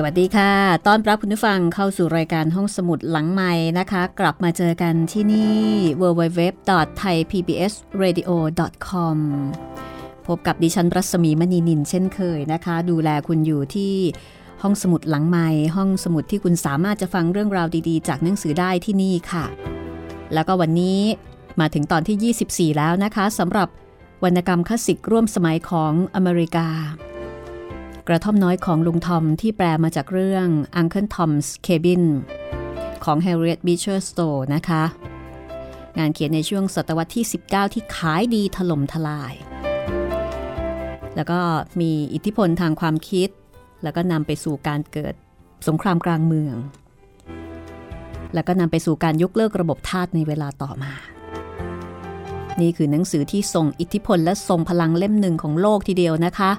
สวัสดีค่ะ ต้อนรับคุณผู้ฟังเข้าสู่รายการห้องสมุดหลังใหม่นะคะ กลับมาเจอกันที่นี่ www.thaipbsradio.com พบกับดิฉันรัศมีมณีนินเช่นเคยนะคะ ดูแลคุณอยู่ที่ห้องสมุดหลังใหม่ห้องสมุดที่คุณสามารถจะฟังเรื่องราวดีๆ จากหนังสือได้ที่นี่ค่ะ แล้วก็วันนี้มาถึงตอนที่ 24 แล้วนะคะสำหรับวรรณกรรมคลาสสิกร่วมสมัยของอเมริกา กระท่อมน้อยของลุงทอมที่แปลมาจากเรื่อง Uncle Tom's Cabin ของ Harriet Beecher Stowe นะคะ งานเขียนในช่วงศตวรรษที่ 19 ที่ขายดีถล่มทลาย แล้วก็มีอิทธิพลทางความคิด แล้วก็นำไปสู่การเกิดสงครามกลางเมือง แล้วก็นำไปสู่การยกเลิกระบบทาสในเวลาต่อมานี่คือหนังสือที่ทรงอิทธิพลและทรงพลังเล่มหนึ่งของโลกทีเดียวนะคะ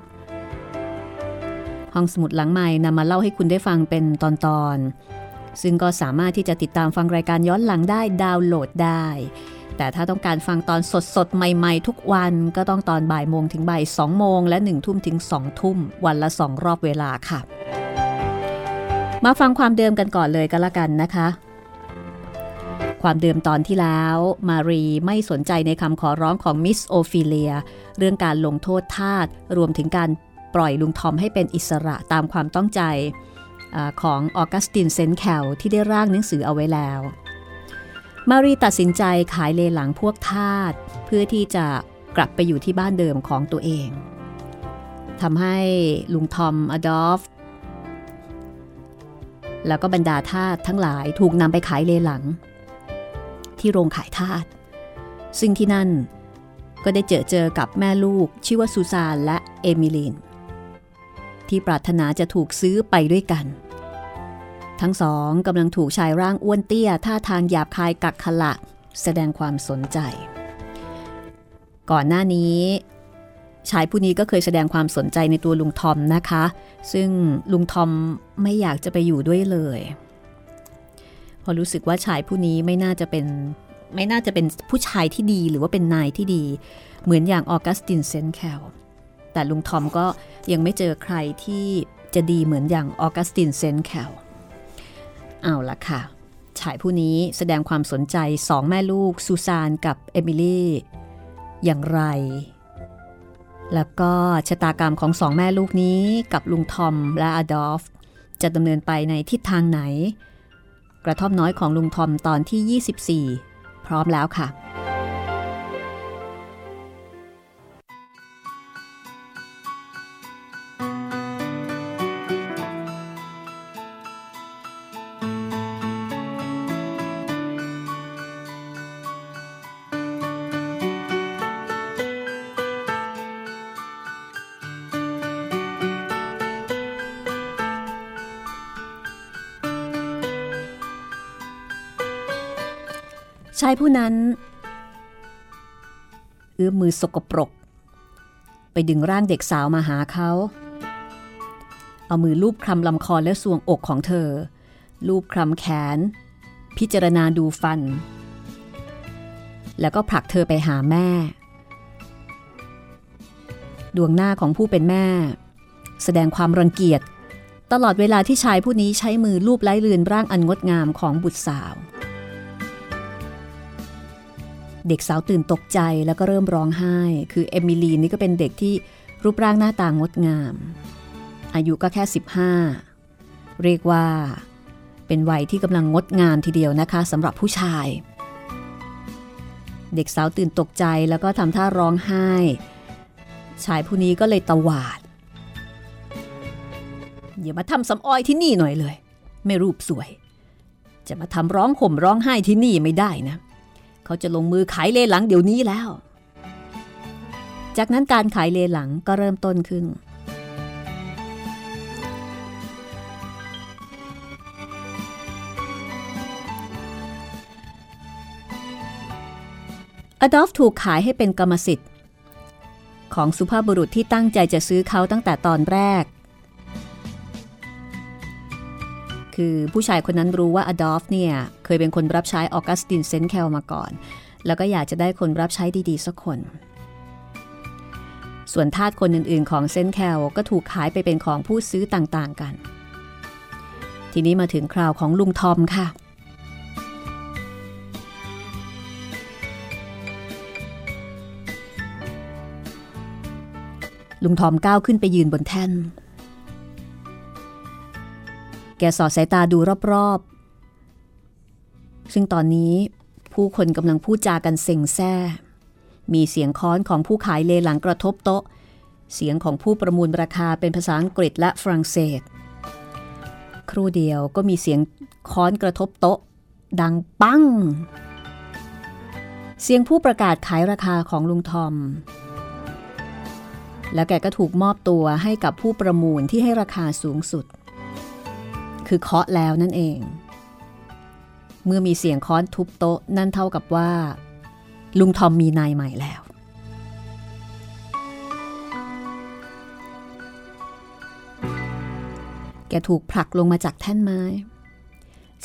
ห้องสมุดหลังใหม่นำมาเล่าให้คุณได้ฟังเป็นตอนๆ ซึ่งก็สามารถที่จะติดตามฟังรายการย้อนหลังได้ดาวน์โหลดได้ แต่ถ้าต้องการฟังตอนสดๆ ใหม่ๆ ทุกวันก็ต้องตอนบ่ายโมงถึงบ่ายสองโมงและ1ทุ่มถึง2ทุ่ม วันละ2รอบเวลาค่ะ มาฟังความเดิมกันก่อนเลยก็แล้วกันนะคะความเดิมตอนที่แล้ว มารีไม่สนใจในคำขอร้องของมิสโอฟิเลีย เรื่องการลงโทษทาสรวมถึงการ ปล่อยลุงทอมให้เป็นอิสระตามความต้องใจอของออกัสตินเซนแคลที่ได้ร่างหนังสือเอาไว้แล้ว มารีตัดสินใจขายเลหลังพวกทาสเพื่อที่จะกลับไปอยู่ที่บ้านเดิมของตัวเองทำให้ลุงทอมอดอล์ฟแล้วก็บรรดาทาสทั้งหลายถูกนำไปขายเลหลัง ที่โรงขายทาสซึ่งที่นั่นก็ได้เจอเจอกับแม่ลูกชื่อว่าซูซานและเอมิลีน ที่ปรารถนาจะถูกซื้อไปด้วยกัน ทั้งสองกำลังถูกชายร่างอ้วนเตี้ย ท่าทางหยาบคายกักขละ แสดงความสนใจ ก่อนหน้านี้ ชายผู้นี้ก็เคยแสดงความสนใจในตัวลุงทอมนะคะ ซึ่งลุงทอมไม่อยากจะไปอยู่ด้วยเลย พอรู้สึกว่าชายผู้นี้ไม่น่าจะเป็นไม่น่าจะเป็นผู้ชายที่ดีหรือว่าเป็นนายที่ดี เหมือนอย่างออกัสตินเซนแคล แต่ลุงทอมก็ยังไม่เจอใครที่จะดีเหมือนอย่างออกัสตินเซนแคลเอาละค่ะ ชายผู้นี้แสดงความสนใจสองแม่ลูกซูซานกับเอมิลี่ อย่างไร แล้วก็ชะตากรรมของสองแม่ลูกนี้กับลุงทอมและอดอล์ฟจะดำเนินไปในทิศทางไหน กระท่อมน้อยของลุงทอมตอนที่ 24 พร้อมแล้วค่ะ ชายผู้นั้น เอื้อมมือสกปรก ไปดึงร่างเด็กสาวมาหาเขา เอามือลูบคลำลำคอและสวงอกของเธอ ลูบคลำแขน พิจารณาดูฟัน แล้วก็ผลักเธอไปหาแม่ ดวงหน้าของผู้เป็นแม่ แสดงความรังเกียจ ตลอดเวลาที่ชายผู้นี้ใช้มือลูบไล้เลือนร่างอันงดงามของบุตรสาว เด็กสาวตื่นตกใจแล้วก็เริ่มร้องไห้ คือเอมิลีนี่ก็เป็นเด็กที่รูปร่างหน้าตางดงาม อายุก็แค่ 15 เรียกว่า เป็นวัยที่กำลังงดงามทีเดียวนะคะสำหรับผู้ชาย เด็กสาวตื่นตกใจแล้วก็ทำท่าร้องไห้ ชายผู้นี้ก็เลยตวาด อย่ามาทำสำออยที่นี่หน่อยเลย ไม่รูปสวย จะมาทำร้องข่มร้องไห้ที่นี่ไม่ได้นะเขาจะลงมือขายเลหลังเดี๋ยวนี้แล้ว จากนั้นการขายเลหลังก็เริ่มต้นขึ้น อดอล์ฟถูกขายให้เป็นกรรมสิทธิ์ ของสุภาพบุรุษที่ตั้งใจจะซื้อเขาตั้งแต่ตอนแรก คือผู้ชายคนนั้นรู้ว่าอดอล์ฟเนี่ยเคยเป็นคนรับใช้ออกัสตินเซนแคลมาก่อน แล้วก็อยากจะได้คนรับใช้ดีๆสักคน ส่วนทาสคนอื่นๆของเซนแคลก็ถูกขายไปเป็นของผู้ซื้อต่างๆกัน ทีนี้มาถึงคราวของลุงทอมค่ะลุงทอมก้าวขึ้นไปยืนบนแท่น แกสอดสายตาดูรอบๆ ซึ่งตอนนี้ผู้คนกำลังพูดจากันเซ็งแซ่ มีเสียงค้อนของผู้ขายเลหลังกระทบโต๊ะ เสียงของผู้ประมูลราคาเป็นภาษาอังกฤษและฝรั่งเศส ครู่เดียวก็มีเสียงค้อนกระทบโต๊ะ ดังปัง เสียงผู้ประกาศขายราคาของลุงทอม แล้วแกก็ถูกมอบตัวให้กับผู้ประมูลที่ให้ราคาสูงสุด คือเคาะแล้วนั่นเอง เมื่อมีเสียงค้อนทุบโต๊ะนั่นเท่ากับว่า ลุงทอมมีนายใหม่แล้ว แกถูกผลักลงมาจากแท่นไม้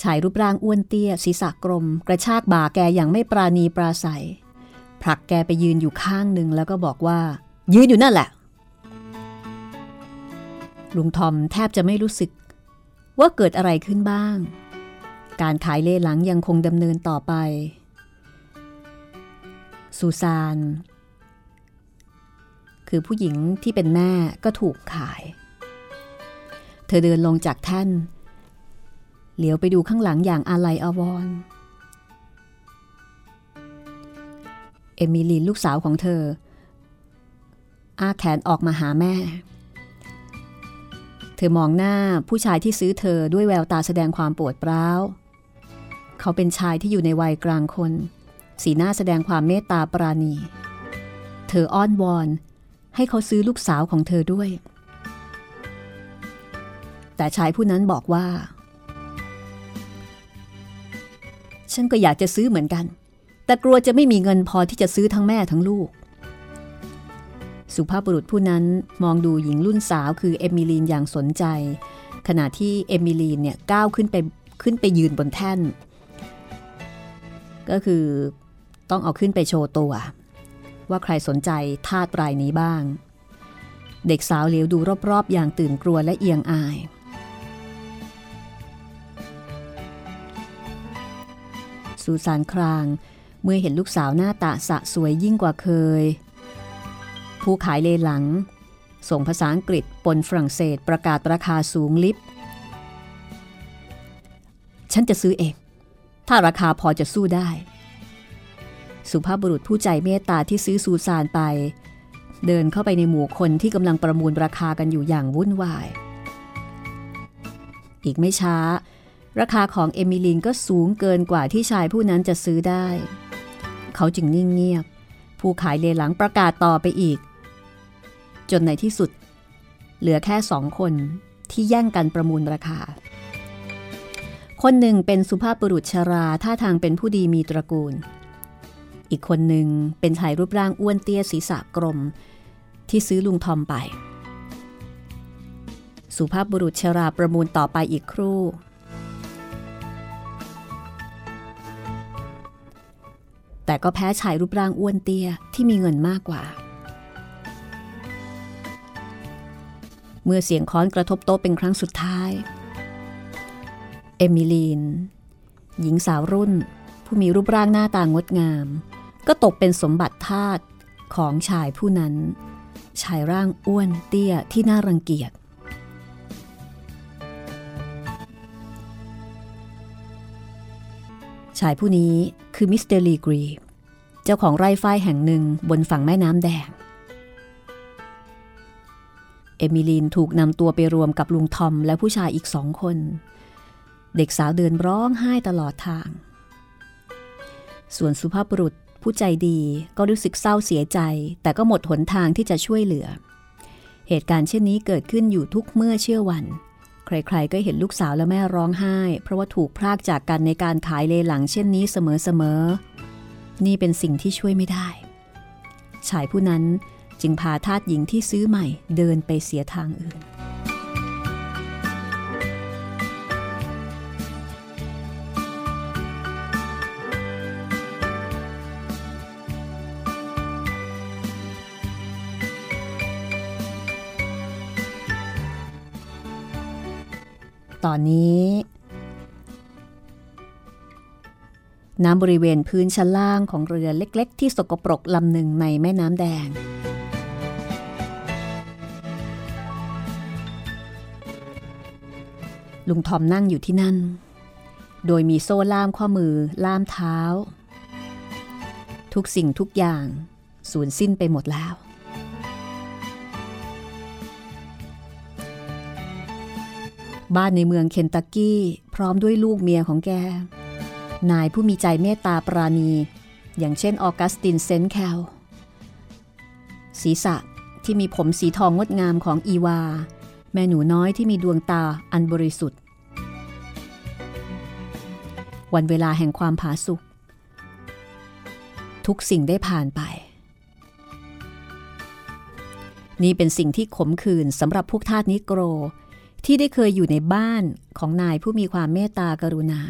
ชายรูปร่างอ้วนเตี้ย ศีรษะกลม กระชากบ่าแกอย่างไม่ปราณีปราศัย ผลักแกไปยืนอยู่ข้างหนึ่งแล้วก็บอกว่า ยืนอยู่นั่นแหละลุงทอมแทบจะไม่รู้สึก ว่าเกิดอะไรขึ้นบ้าง การขายเล่หลังยังคงดำเนินต่อไป ซูซาน คือผู้หญิงที่เป็นแม่ก็ถูกขาย เธอเดินลงจากแท่น เหลียวไปดูข้างหลังอย่างอาลัยอาวรณ์เอมิลีนลูกสาวของเธอ อาแขนออกมาหาแม่ อมองหน้าผู้ชายที่ซื้อเธอด้วยแววตาแสดงความปวดร้าว เขาเป็นชายที่อยู่ในวัยกลางคน สีหน้าแสดงความเมตตาปราณี เธออ้อนวอน ให้เขาซื้อลูกสาวของเธอด้วย แต่ชายผู้นั้นบอกว่า ฉันก็อยากจะซื้อเหมือนกัน แต่กลัวจะไม่มีเงินพอที่จะซื้อทั้งแม่ทั้งลูก สุภาพบุรุษผู้นั้นมองดูหญิงรุ่นสาวคือเอมิลีนอย่างสนใจ ขณะที่เอมิลีนเนี่ยก้าวขึ้นไปขึ้นไปยืนบนแท่น ก็คือต้องเอาขึ้นไปโชว์ตัว ว่าใครสนใจทาสรายนี้บ้าง เด็กสาวเหลียวดูรอบๆ อย่างตื่นกลัวและเอียงอาย สูสานครางเมื่อเห็นลูกสาวหน้าตาสะสวยยิ่งกว่าเคย ผู้ขายเลหลัง ส่งภาษาอังกฤษปนฝรั่งเศสประกาศราคาสูงลิบฉันจะซื้อเอง ถ้าราคาพอจะสู้ได้ สุภาพบุรุษผู้ใจเมตตาที่ซื้อซูซานไป เดินเข้าไปในหมู่คนที่กำลังประมูลราคากันอยู่อย่างวุ่นวาย อีกไม่ช้า ราคาของเอมิลินก็สูงเกินกว่าที่ชายผู้นั้นจะซื้อได้ เขาจึงนิ่งเงียบ ผู้ขายเลหลังประกาศต่อไปอีก จนในที่สุด เหลือแค่สองคนที่แย่งกันประมูลราคา คนหนึ่งเป็นสุภาพบุรุษชาราท่าทางเป็นผู้ดีมีตระกูล อีกคนหนึ่งเป็นชายรูปร่างอ้วนเตี้ยศีรษะกลม ที่ซื้อลุงทอมไป สุภาพบุรุษชาราประมูลต่อไปอีกครู่แต่ก็แพ้ชายรูปร่างอ้วนเตี้ยที่มีเงินมากกว่า เมื่อเสียงค้อนกระทบโต๊ะเป็นครั้งสุดท้าย เอมิลีน หญิงสาวรุ่น ผู้มีรูปร่างหน้าตางดงาม ก็ตกเป็นสมบัติทาสของชายผู้นั้น ชายร่างอ้วนเตี้ยที่น่ารังเกียจชายผู้นี้คือมิสเตอร์ลีกรี เจ้าของไร่ฝ้ายแห่งหนึ่งบนฝั่งแม่น้ำแดง เอมิลีนถูกนำตัวไปรวมกับลุงทอมและผู้ชายอีกสองคน เด็กสาวเดินร้องไห้ตลอดทาง ส่วนสุภาพบุรุษผู้ใจดีก็รู้สึกเศร้าเสียใจ แต่ก็หมดหนทางที่จะช่วยเหลือ เหตุการณ์เช่นนี้เกิดขึ้นอยู่ทุกเมื่อเชื่อวัน ใครๆก็เห็นลูกสาวและแม่ร้องไห้ เพราะว่าถูกพรากจากกันในการขายเลหลังเช่นนี้เสมอๆนี่เป็นสิ่งที่ช่วยไม่ได้ ชายผู้นั้น จึงพาทาสหญิงที่ซื้อใหม่เดินไปเสียทางอื่น ตอนนี้น้ำบริเวณพื้นชั้นล่างของเรือเล็ก ๆ ที่สกปรกลำหนึ่งในแม่น้ำแดง ลุงทอมนั่งอยู่ที่นั่น โดยมีโซ่ล่ามข้อมือ ล่ามเท้า ทุกสิ่งทุกอย่างสูญสิ้นไปหมดแล้ว บ้านในเมืองเคนตักกี้พร้อมด้วยลูกเมียของแก นายผู้มีใจเมตตาปราณี อย่างเช่นออกัสตินเซนแคลศีรษะที่มีผมสีทองงดงามของอีวา แม่หนูน้อยที่มีดวงตาอันบริสุทธิ์ วันเวลาแห่งความผาสุกทุกสิ่งได้ผ่านไป นี่เป็นสิ่งที่ขมขื่นสำหรับพวกทาสนิโกร ที่ได้เคยอยู่ในบ้านของนายผู้มีความเมตตากรุณา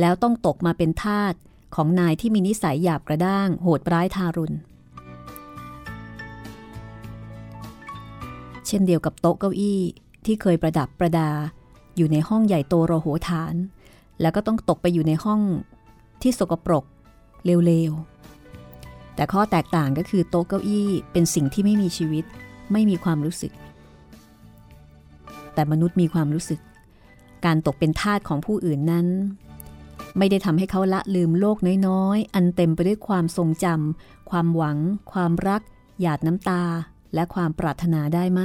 แล้วต้องตกมาเป็นทาสของนายที่มีนิสัยหยาบกระด้าง โหดร้ายทารุณ เช่นเดียวกับโต๊ะเก้าอี้ที่เคยประดับประดา อยู่ในห้องใหญ่โตโรโหฐาน แล้วก็ต้องตกไปอยู่ในห้องที่สกปรกเร็วๆ แต่ข้อแตกต่างก็คือโต๊ะเก้าอี้เป็นสิ่งที่ไม่มีชีวิต ไม่มีความรู้สึก แต่มนุษย์มีความรู้สึก การตกเป็นทาสของผู้อื่นนั้น ไม่ได้ทำให้เขาละลืมโลกน้อยๆ อันเต็มไปด้วยความทรงจำความหวัง ความรัก หยาดน้ำตา และความปรารถนาได้ไหม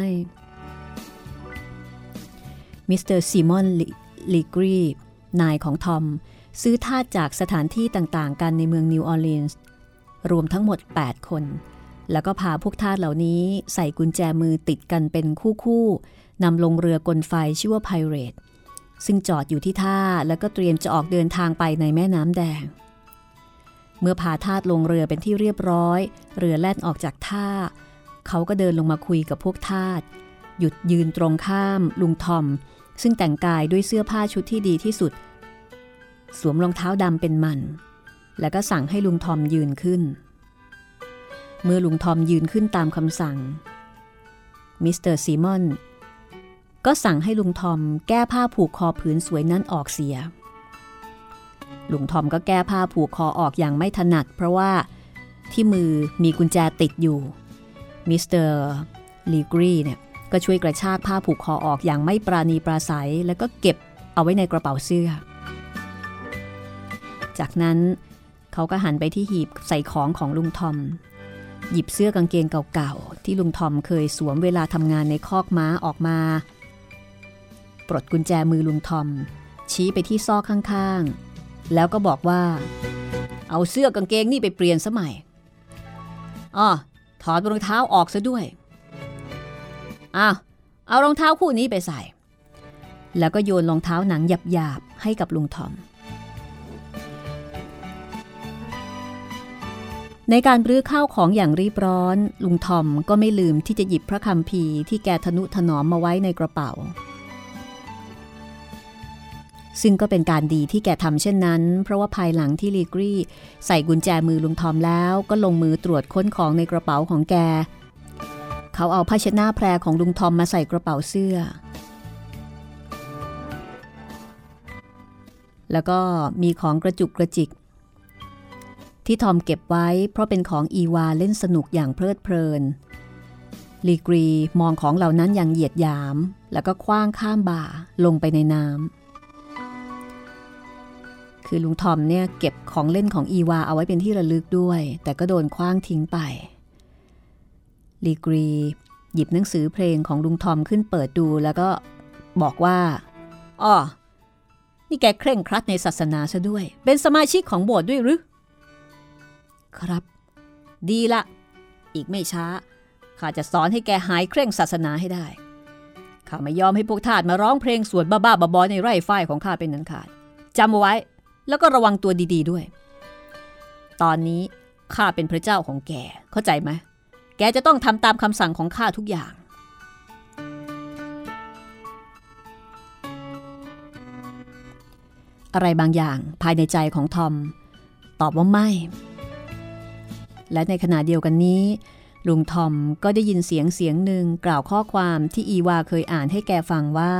มิสเตอร์ซีมอนลีกรีนายของทอม ซื้อทาสจากสถานที่ต่างๆ กันในเมืองนิวออร์ลีนส์รวมทั้งหมด 8 คน แล้วก็พาพวกทาสเหล่านี้ใส่กุญแจมือติดกันเป็นคู่ๆนำลงเรือกลไฟชื่อว่าไพเรตซึ่งจอดอยู่ที่ท่าแล้วก็เตรียมจะออกเดินทางไปในแม่น้ำแดง เมื่อพาทาสลงเรือเป็นที่เรียบร้อย เรือแล่นออกจากท่า เขาก็เดินลงมาคุยกับพวกทาสหยุดยืนตรงข้าม ลุงทอม ซึ่งแต่งกายด้วยเสื้อผ้าชุดที่ดีที่สุด สวมรองเท้าดำเป็นมัน แล้วก็สั่งให้ลุงทอมยืนขึ้น เมื่อลุงทอมยืนขึ้นตามคำสั่งมิสเตอร์ซีมอนก็สั่งให้ลุงทอมแก้ผ้าผูกคอผืนสวยนั้นออกเสีย ลุงทอมก็แก้ผ้าผูกคอออกอย่างไม่ถนัด เพราะว่าที่มือมีกุญแจติดอยู่ มิสเตอร์ลีกรีเนี่ยก็ช่วยกระชากผ้าผูกคอออกอย่างไม่ปราณีปราศัย แล้วก็เก็บเอาไว้ในกระเป๋าเสื้อ จากนั้นเขาก็หันไปที่หีบใส่ของของลุงทอม หยิบเสื้อกางเกงเก่าๆ ที่ลุงทอมเคยสวมเวลาทำงานในคอกม้าออกมา ปลดกุญแจมือลุงทอม ชี้ไปที่ซอกข้างๆ แล้วก็บอกว่า เอาเสื้อกางเกงนี่ไปเปลี่ยนสมัยอ๋อ ถอดรองเท้าออกซะด้วยอ้าวเอารองเท้าคู่นี้ไปใส่ แล้วก็โยนรองเท้าหนังหยาบๆให้กับลุงทอม ในการรื้อข้าวของอย่างรีบร้อน ลุงทอมก็ไม่ลืมที่จะหยิบพระคำพีที่แกทนุถนอมมาไว้ในกระเป๋า ซึ่งก็เป็นการดีที่แกทำเช่นนั้น เพราะว่าภายหลังที่ลีกรีใส่กุญแจมือลุงทอมแล้ว ก็ลงมือตรวจค้นของในกระเป๋าของแก เขาเอาผ้าเช็ดหน้าแพรของลุงทอมมาใส่กระเป๋าเสื้อ แล้วก็มีของกระจุกกระจิก ที่ทอมเก็บไว้เพราะเป็นของอีวาเล่นสนุกอย่างเพลิดเพลินลีกรีมองของเหล่านั้นอย่างเหยียดหยาม แล้วก็คว้างข้ามบ่าลงไปในน้ำ คือลุงทอมเนี่ยเก็บของเล่นของอีวาเอาไว้เป็นที่ระลึกด้วย แต่ก็โดนคว้างทิ้งไป ลีกรี หยิบหนังสือเพลงของลุงทอมขึ้นเปิดดูแล้วก็บอกว่าอ๋อนี่แกเคร่งครัดในศาสนาซะด้วย เป็นสมาชิกของโบสถ์ด้วยหรือ ครับ ดีละ อีกไม่ช้า ข้าจะสอนให้แกหายเคร่งศาสนาให้ได้ ข้าไม่ยอมให้พวกทาสมาร้องเพลงสวดบ้าๆบอๆในไร่ฝ้ายของข้าเป็นนันขาดจำเอาไว้ แล้วก็ระวังตัวดี ๆ ด้วย ตอนนี้ข้าเป็นพระเจ้าของแก เข้าใจไหม แกจะต้องทำตามคำสั่งของข้าทุกอย่าง อะไรบางอย่างภายในใจของทอม ตอบว่าไม่ และในขณะเดียวกันนี้ ลุงทอมก็ได้ยินเสียงเสียงหนึ่งกล่าวข้อความที่อีวาเคยอ่านให้แกฟังว่า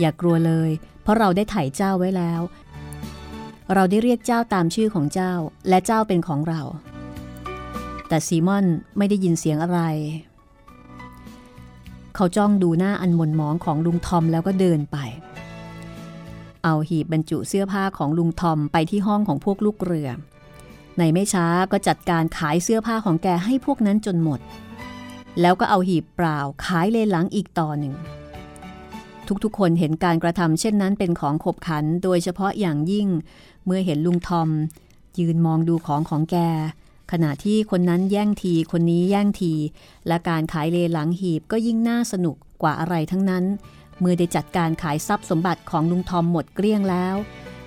อย่ากลัวเลย เพราะเราได้ไถ่เจ้าไว้แล้ว เราได้เรียกเจ้าตามชื่อของเจ้าและเจ้าเป็นของเรา แต่ซีมอนไม่ได้ยินเสียงอะไร เขาจ้องดูหน้าอันหม่นหมองของลุงทอมแล้วก็เดินไป เอาหีบบรรจุเสื้อผ้าของลุงทอมไปที่ห้องของพวกลูกเรือ ในไม่ช้าก็จัดการขายเสื้อผ้าของแกให้พวกนั้นจนหมด แล้วก็เอาหีบเปล่าขายเลหลังอีกต่อหนึ่ง ทุกๆ คนเห็นการกระทำเช่นนั้นเป็นของขบขัน โดยเฉพาะอย่างยิ่ง เมื่อเห็นลุงทอม ยืนมองดูของของแก ขณะที่คนนั้นแย่งทีคนนี้แย่งที และการขายเลหลังหีบก็ยิ่งน่าสนุกกว่าอะไรทั้งนั้น เมื่อได้จัดการขายทรัพย์สมบัติของลุงทอมหมดเกลี้ยงแล้ว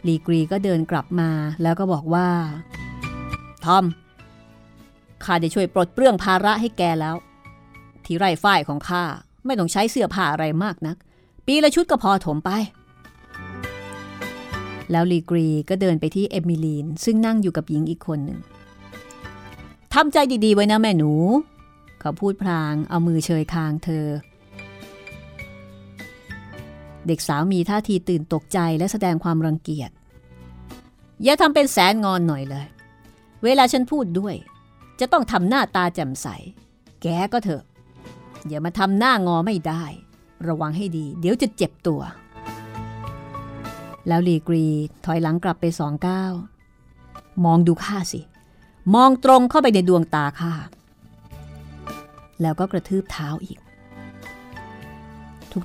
ลีกรีก็เดินกลับมาแล้วก็บอกว่า ทอมข้าได้ช่วยปลดเปลื้องภาระให้แกแล้ว ที่ไร่ฝ้ายของข้าไม่ต้องใช้เสื้อผ้าอะไรมากนัก ปีละชุดก็พอถมไป แล้วลีกรีก็เดินไปที่เอมิลีน ซึ่งนั่งอยู่กับหญิงอีกคนหนึ่งทำใจดีๆไว้นะแม่หนู เขาพูดพลางเอามือเชยคางเธอ เด็กสาวมีท่าทีตื่นตกใจและแสดงความรังเกียจ อย่าทำเป็นแสนงอนหน่อยเลย เวลาฉันพูดด้วย จะต้องทำหน้าตาแจ่มใส แกก็เถอะ อย่ามาทำหน้างอไม่ได้ ระวังให้ดี เดี๋ยวจะเจ็บตัว แล้วลีกรีถอยหลังกลับไปสองก้าวมองดูข้าสิ มองตรงเข้าไปในดวงตาข้า แล้วก็กระทืบเท้าอีก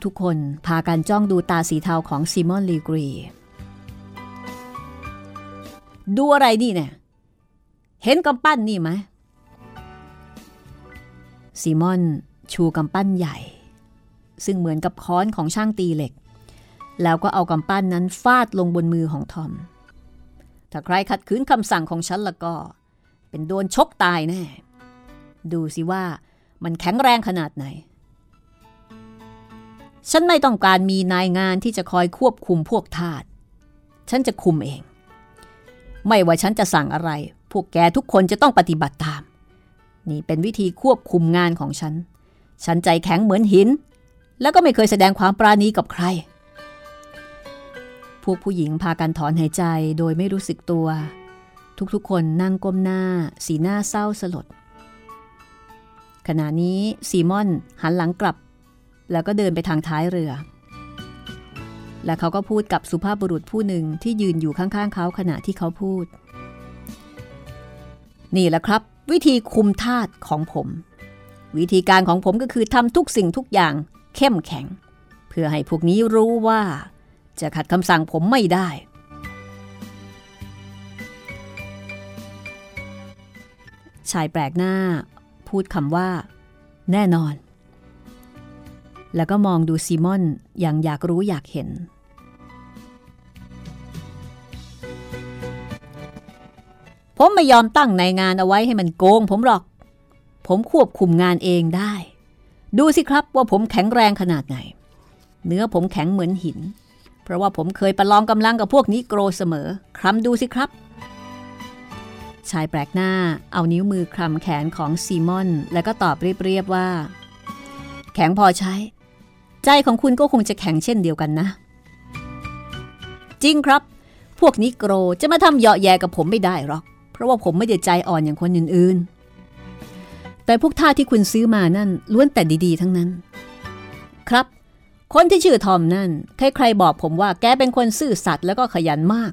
ทุกๆคนพากันจ้องดูตาสีเทาของซิมอนลีกรี ดูอะไรนี่เนี่ย เห็นกำปั้นนี่ไหมซิมอนชูกำปั้นใหญ่ ซึ่งเหมือนกับค้อนของช่างตีเหล็ก แล้วก็เอากำปั้นนั้นฟาดลงบนมือของทอม ถ้าใครขัดขืนคำสั่งของฉันละก็ เป็นโดนชกตายแน่ ดูสิว่ามันแข็งแรงขนาดไหน ฉันไม่ต้องการมีนายงานที่จะคอยควบคุมพวกทาส ฉันจะคุมเอง ไม่ว่าฉันจะสั่งอะไร พวกแกทุกคนจะต้องปฏิบัติตาม นี่เป็นวิธีควบคุมงานของฉัน ฉันใจแข็งเหมือนหิน แล้วก็ไม่เคยแสดงความปราณีกับใคร พวกผู้หญิงพากันถอนหายใจโดยไม่รู้สึกตัว ทุกๆ คนนั่งก้มหน้า สีหน้าเศร้าสลด ขณะนี้ซีมอนหันหลังกลับ แล้วก็เดินไปทางท้ายเรือ และเขาก็พูดกับสุภาพบุรุษผู้หนึ่งที่ยืนอยู่ข้างๆเขาขณะที่เขาพูด นี่แหละครับ วิธีคุมทาสของผมวิธีการของผมก็คือทำทุกสิ่งทุกอย่าง เข้มแข็ง เพื่อให้พวกนี้รู้ว่าจะขัดคำสั่งผมไม่ได้ ชายแปลกหน้าพูดคำว่า แน่นอน แล้วก็มองดูซีมอนอย่างอยากรู้อยากเห็น ผมไม่ยอมตั้งในงานเอาไว้ให้มันโกงผมหรอก ผมควบคุมงานเองได้ ดูสิครับว่าผมแข็งแรงขนาดไหน เนื้อผมแข็งเหมือนหิน เพราะว่าผมเคยประลองกำลังกับพวกนี้โกรเสมอ คลำดูสิครับ ชายแปลกหน้าเอานิ้วมือคลำแขนของซีมอน แล้วก็ตอบเรียบๆว่า แข็งพอใช้ ใจของคุณก็คงจะแข็งเช่นเดียวกันนะ จริงครับ พวกนี้โกรจะมาทำเหยาะแยกับผมไม่ได้หรอก เพราะว่าผมไม่ได้ใจอ่อนอย่างคนอื่นๆ แต่พวกท่าที่คุณซื้อมานั่นล้วนแต่ดีๆ ทั้งนั้น ครับ คนที่ชื่อทอมนั่น ใครๆบอกผมว่าแกเป็นคนซื่อสัตย์แล้วก็ขยันมาก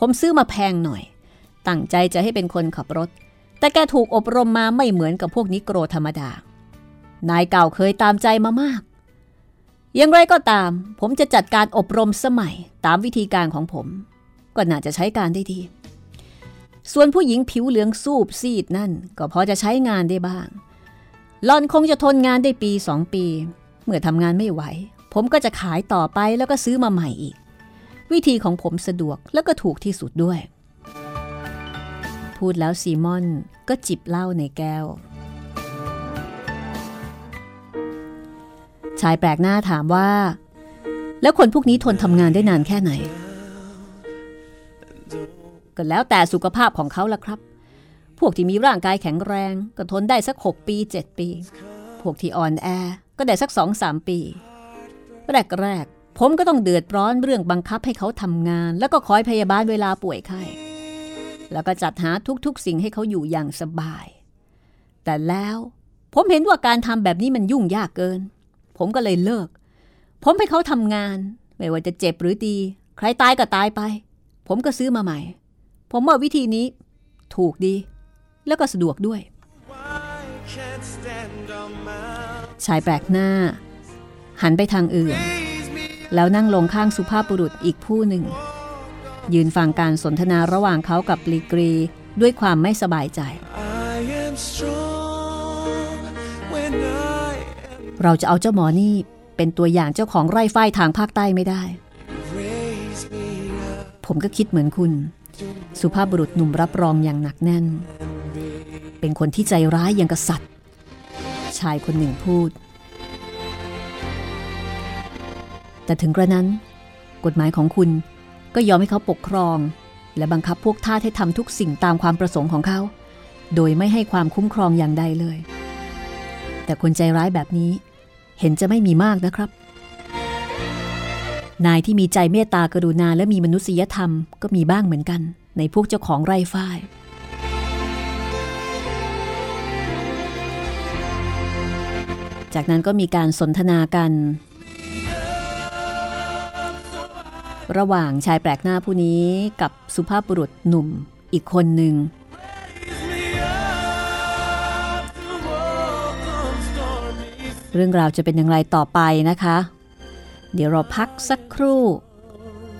ผมซื้อมาแพงหน่อย ตั้งใจจะให้เป็นคนขับรถ แต่แกถูกอบรมมาไม่เหมือนกับพวกนิโกรธรรมดา นายเก่าเคยตามใจมามากอย่างไรก็ตาม ผมจะจัดการอบรมสมัยตามวิธีการของผม ก็น่าจะใช้การได้ดี ส่วนผู้หญิงผิวเหลืองสูบซีดนั่น ก็พอจะใช้งานได้บ้างหลอนคงจะทนงานได้ปีสองปี เมื่อทำงานไม่ไหว ผมก็จะขายต่อไปแล้วก็ซื้อมาใหม่อีก วิธีของผมสะดวกแล้วก็ถูกที่สุดด้วย พูดแล้วซีมอนก็จิบเหล้าในแก้ว ชายแปลกหน้าถามว่า แล้วคนพวกนี้ทนทำงานได้นานแค่ไหน ก็แล้วแต่สุขภาพของเขาละครับ พวกที่มีร่างกายแข็งแรงก็ทนได้สัก 6 ปี 7 ปี พวกที่อ่อนแอก็ได้สัก 2-3 ปี แรกๆ ผมก็ต้องเดือดร้อนเรื่องบังคับให้เขาทำงาน แล้วก็คอยพยาบาลเวลาป่วยไข้ แล้วก็จัดหาทุกๆ สิ่งให้เขาอยู่อย่างสบาย แต่แล้วผมเห็นว่าการทำแบบนี้มันยุ่งยากเกิน ผมก็เลยเลิก ผมให้เขาทำงาน ไม่ว่าจะเจ็บหรือดี ใครตายก็ตายไป ผมก็ซื้อมาใหม่ ผมว่าวิธีนี้ถูกดี แล้วก็สะดวกด้วย ชายแปลกหน้า หันไปทางอื่น แล้วนั่งลงข้างสุภาพบุรุษอีกผู้หนึ่ง ยืนฟังการสนทนาระหว่างเขากับลีกรีด้วยความไม่สบายใจ เราจะเอาเจ้าหมอนี่เป็นตัวอย่างเจ้าของไร่ฝ้ายทางภาคใต้ไม่ได้ ผมก็คิดเหมือนคุณ สุภาพบุรุษหนุ่มรับรองอย่างหนักแน่น เป็นคนที่ใจร้ายอย่างกษัตริย์ ชายคนหนึ่งพูด แต่ถึงกระนั้น กฎหมายของคุณก็ยอมให้เขาปกครอง และบังคับพวกทาสให้ทำทุกสิ่งตามความประสงค์ของเขา โดยไม่ให้ความคุ้มครองอย่างใดเลย แต่คนใจร้ายแบบนี้เห็นจะไม่มีมากนะครับ นายที่มีใจเมตตากรุณาและมีมนุษยธรรมก็มีบ้างเหมือนกัน ในพวกเจ้าของไร่ฝ้ายจากนั้นก็มีการสนทนากัน ระหว่างชายแปลกหน้าผู้นี้กับสุภาพบุรุษหนุ่มอีกคนหนึ่ง เรื่องราวจะเป็นอย่างไรต่อไปนะคะ เดี๋ยวเราพักสักครู่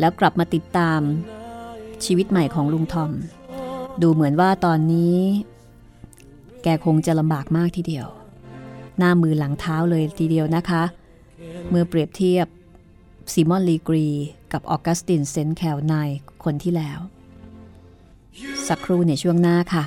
แล้วกลับมาติดตาม ชีวิตใหม่ของลุงทอม ดูเหมือนว่าตอนนี้ แกคงจะลำบากมากทีเดียว หน้ามือหลังเท้าเลยทีเดียวนะคะ เมื่อเปรียบเทียบซีมอนลีกรีกับออกัสตินเซนแคลนายคนที่แล้ว สักครู่ในช่วงหน้าค่ะ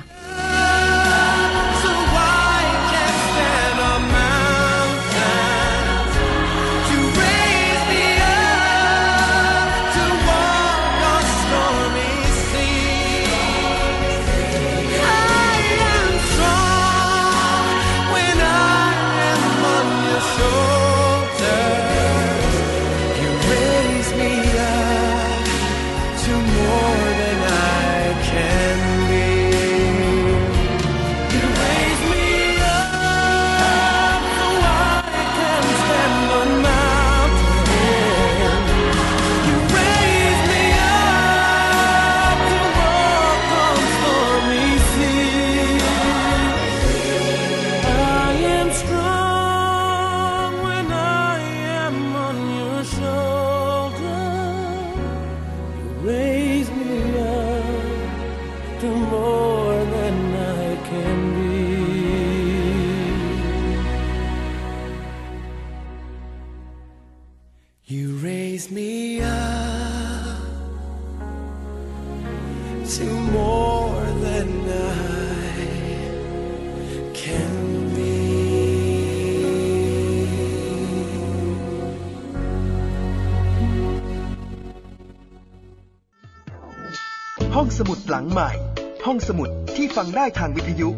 ที่ฟังได้ทางวิทยุ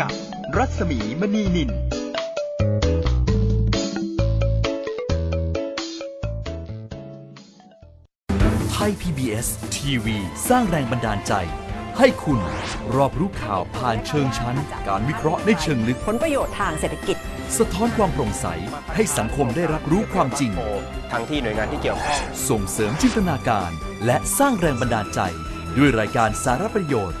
กับรัศมีมณีนินไทย PBS ทีวีสร้างแรงบันดาลใจ ให้คุณรอบรู้ข่าวผ่านเชิงชั้น การวิเคราะห์ในเชิงลึก ผลประโยชน์ทางเศรษฐกิจ สะท้อนความโปร่งใส ให้สังคมได้รับรู้ความจริง ทั้งที่หน่วยงานที่เกี่ยวข้องส่งเสริมจินตนาการ และสร้างแรงบันดาลใจ ด้วยรายการสารประโยชน์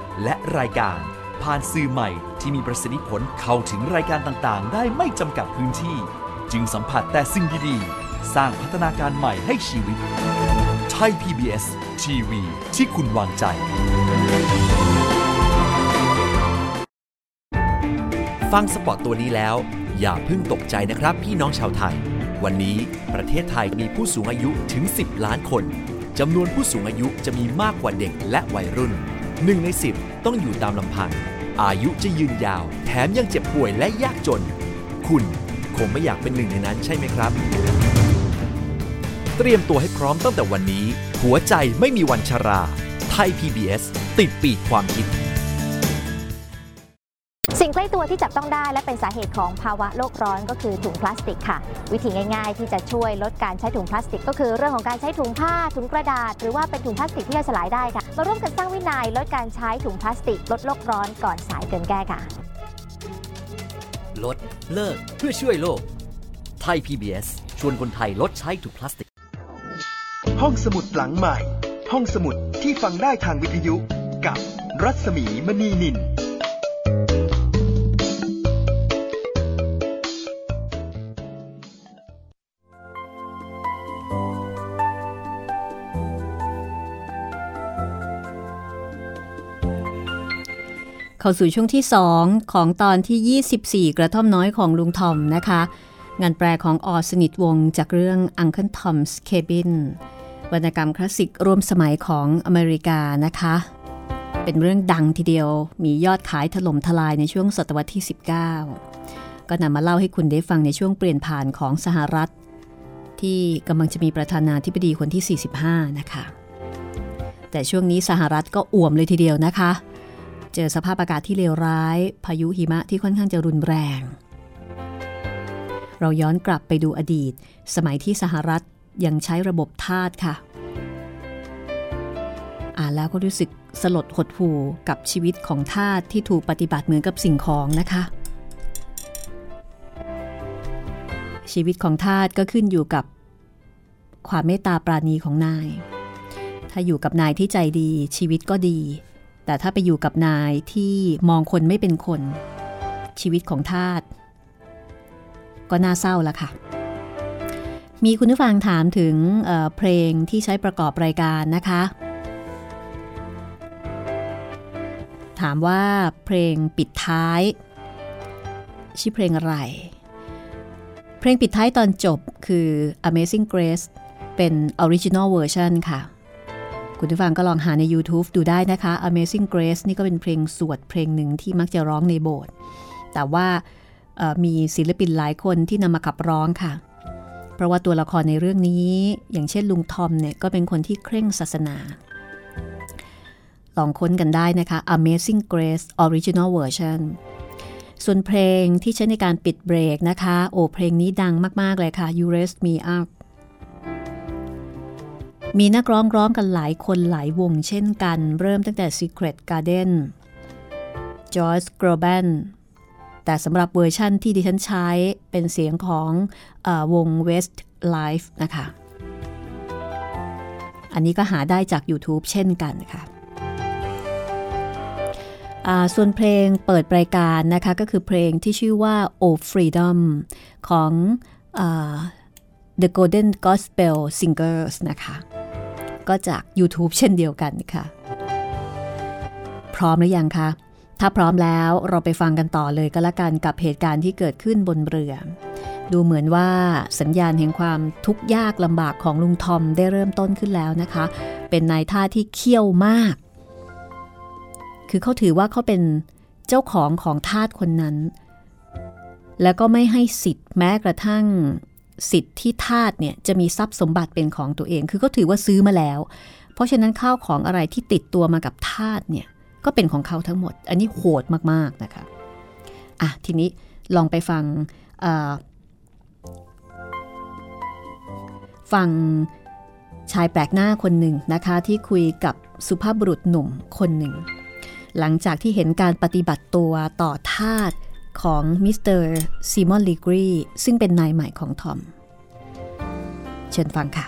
และรายการ ผ่านสื่อใหม่ที่มีประสิทธิผลเข้าถึงรายการต่างๆ ได้ไม่จำกัดพื้นที่ จึงสัมผัสแต่สิ่งดีๆ สร้างพัฒนาการใหม่ให้ชีวิต ไทย PBS ทีวีที่คุณวางใจ ฟังสปอตตัวนี้แล้ว อย่าเพิ่งตกใจนะครับพี่น้องชาวไทย วันนี้ประเทศไทยมีผู้สูงอายุถึง 10 ล้านคนจำนวนผู้สูงอายุจะมีมากกว่าเด็กและวัยรุ่น หนึ่งใน 10 ต้องอยู่ตามลำพัง อายุจะยืนยาว แถมยังเจ็บป่วยและยากจน คุณคงไม่อยากเป็นหนึ่งในนั้นใช่ไหมครับ เตรียมตัวให้พร้อมตั้งแต่วันนี้ หัวใจไม่มีวันชรา ไทย PBS ติดปีกความคิด ล้ตัวที่จับต้องได้และเป็นสาเหตุของภาวะโลกร้อนก็คือถุงพลาสติกค่ะ วิธีง่าย ๆ ที่จะช่วยลดการใช้ถุงพลาสติก ก็คือเรื่องของการใช้ถุงผ้าถุงกระดาษ หรือว่าเป็นถุงพลาสติกที่ย่อยสลายได้ค่ะมาร่วมกันสร้างวินัยลดการใช้ถุงพลาสติก ลดโลกร้อนก่อนสายเกินแก้ค่ะ ลดเลิกเพื่อช่วยโลก ไทย PBS ชวนคนไทยลดใช้ถุงพลาสติก ห้องสมุดหลังใหม่ ห้องสมุดที่ฟังได้ทางวิทยุ กับรัศมีมณีนิน เข้าสู่ช่วงที่ 2 ของตอนที่ 24 กระท่อมน้อยของลุงทอมนะคะ งานแปลของออสนิทวงจากเรื่อง Uncle Tom's Cabin วรรณกรรมคลาสสิกร่วมสมัยของอเมริกานะคะ เป็นเรื่องดังทีเดียวมียอดขายถล่มทลายในช่วงศตวรรษที่ 19 ก็นำมาเล่าให้คุณได้ฟังในช่วงเปลี่ยนผ่านของสหรัฐ ที่กำลังจะมีประธานาธิบดีคนที่ 45 นะคะ แต่ช่วงนี้สหรัฐก็อ่วมเลยทีเดียวนะคะ เจอสภาพอากาศที่เลวร้าย พายุหิมะที่ค่อนข้างจะรุนแรง เราย้อนกลับไปดูอดีต สมัยที่สหรัฐยังใช้ระบบทาสค่ะ อ่านแล้วก็รู้สึกสลดหดหู่กับชีวิตของทาสที่ถูกปฏิบัติเหมือนกับสิ่งของนะคะ ชีวิตของทาสก็ขึ้นอยู่กับ ความเมตตาปราณีของนาย ถ้าอยู่กับนายที่ใจดีชีวิตก็ดี แต่ถ้าไปอยู่กับนายที่มองคนไม่เป็นคน ชีวิตของทาสก็น่าเศร้าละค่ะ มีคุณผู้ฟังถามถึงเเพลงที่ใช้ประกอบรายการนะคะ ถามว่าเพลงปิดท้ายชื่อเพลงอะไร เพลงปิดท้ายตอนจบคือ Amazing Grace เป็น Original Version ค่ะ คุณผู้ฟังก็ลองหาใน YouTube ดูได้นะคะ Amazing Grace นี่ก็เป็นเพลงสวดเพลงหนึ่งที่มักจะร้องในโบสถ์แต่ว่ามีศิลปินหลายคนที่นำมาขับร้องค่ะ เพราะว่าตัวละครในเรื่องนี้ อย่างเช่นลุงทอมเนี่ยก็เป็นคนที่เคร่งศาสนา ลองค้นกันได้นะคะ Amazing Grace Original Version ส่วนเพลงที่ใช้ในการปิดเบรกนะคะ โอ้เพลงนี้ดังมาก ๆ เลยค่ะ You Raise Me Up มีนักร้องร้องกันหลายคนหลายวงเช่นกัน เริ่มตั้งแต่ Secret Garden Joyce Groban แต่สำหรับเวอร์ชั่นที่ดิฉันใช้เป็นเสียงของอวง West Life นะคะ อันนี้ก็หาได้จาก YouTube เช่นกันค่ะส่วนเพลงเปิดรายการนะคะก็คือเพลงที่ชื่อว่า Oh Freedom ของ The Golden Gospel Singers นะคะ ก็จาก YouTube เช่นเดียวกันค่ะ พร้อมหรือยังคะถ้าพร้อมแล้วเราไปฟังกันต่อเลยก็แล้วกันกับเหตุการณ์ที่เกิดขึ้นบนเรือ ดูเหมือนว่าสัญญาณแห่งความทุกข์ยากลำบากของลุงทอมได้เริ่มต้นขึ้นแล้วนะคะ เป็นนายท่าที่เขี้ยวมาก คือเขาถือว่าเขาเป็นเจ้าของของทาสคนนั้น แล้วก็ไม่ให้สิทธิ์แม้กระทั่ง สิทธิ์ที่ทาสเนี่ยจะมีทรัพย์สมบัติเป็นของตัวเอง คือเขาถือว่าซื้อมาแล้ว เพราะฉะนั้นข้าวของอะไรที่ติดตัวมากับทาสเนี่ยก็เป็นของเขาทั้งหมด อันนี้โหดมากๆนะคะอะทีนี้ลองไปฟังฟังชายแปลกหน้าคนหนึ่งนะคะที่คุยกับสุภาพบุรุษหนุ่มคนหนึ่ง หลังจากที่เห็นการปฏิบัติตัวต่อทาส ของมิสเตอร์ซีมอนลีกรีซึ่งเป็นนายใหม่ของทอม เชิญฟังค่ะ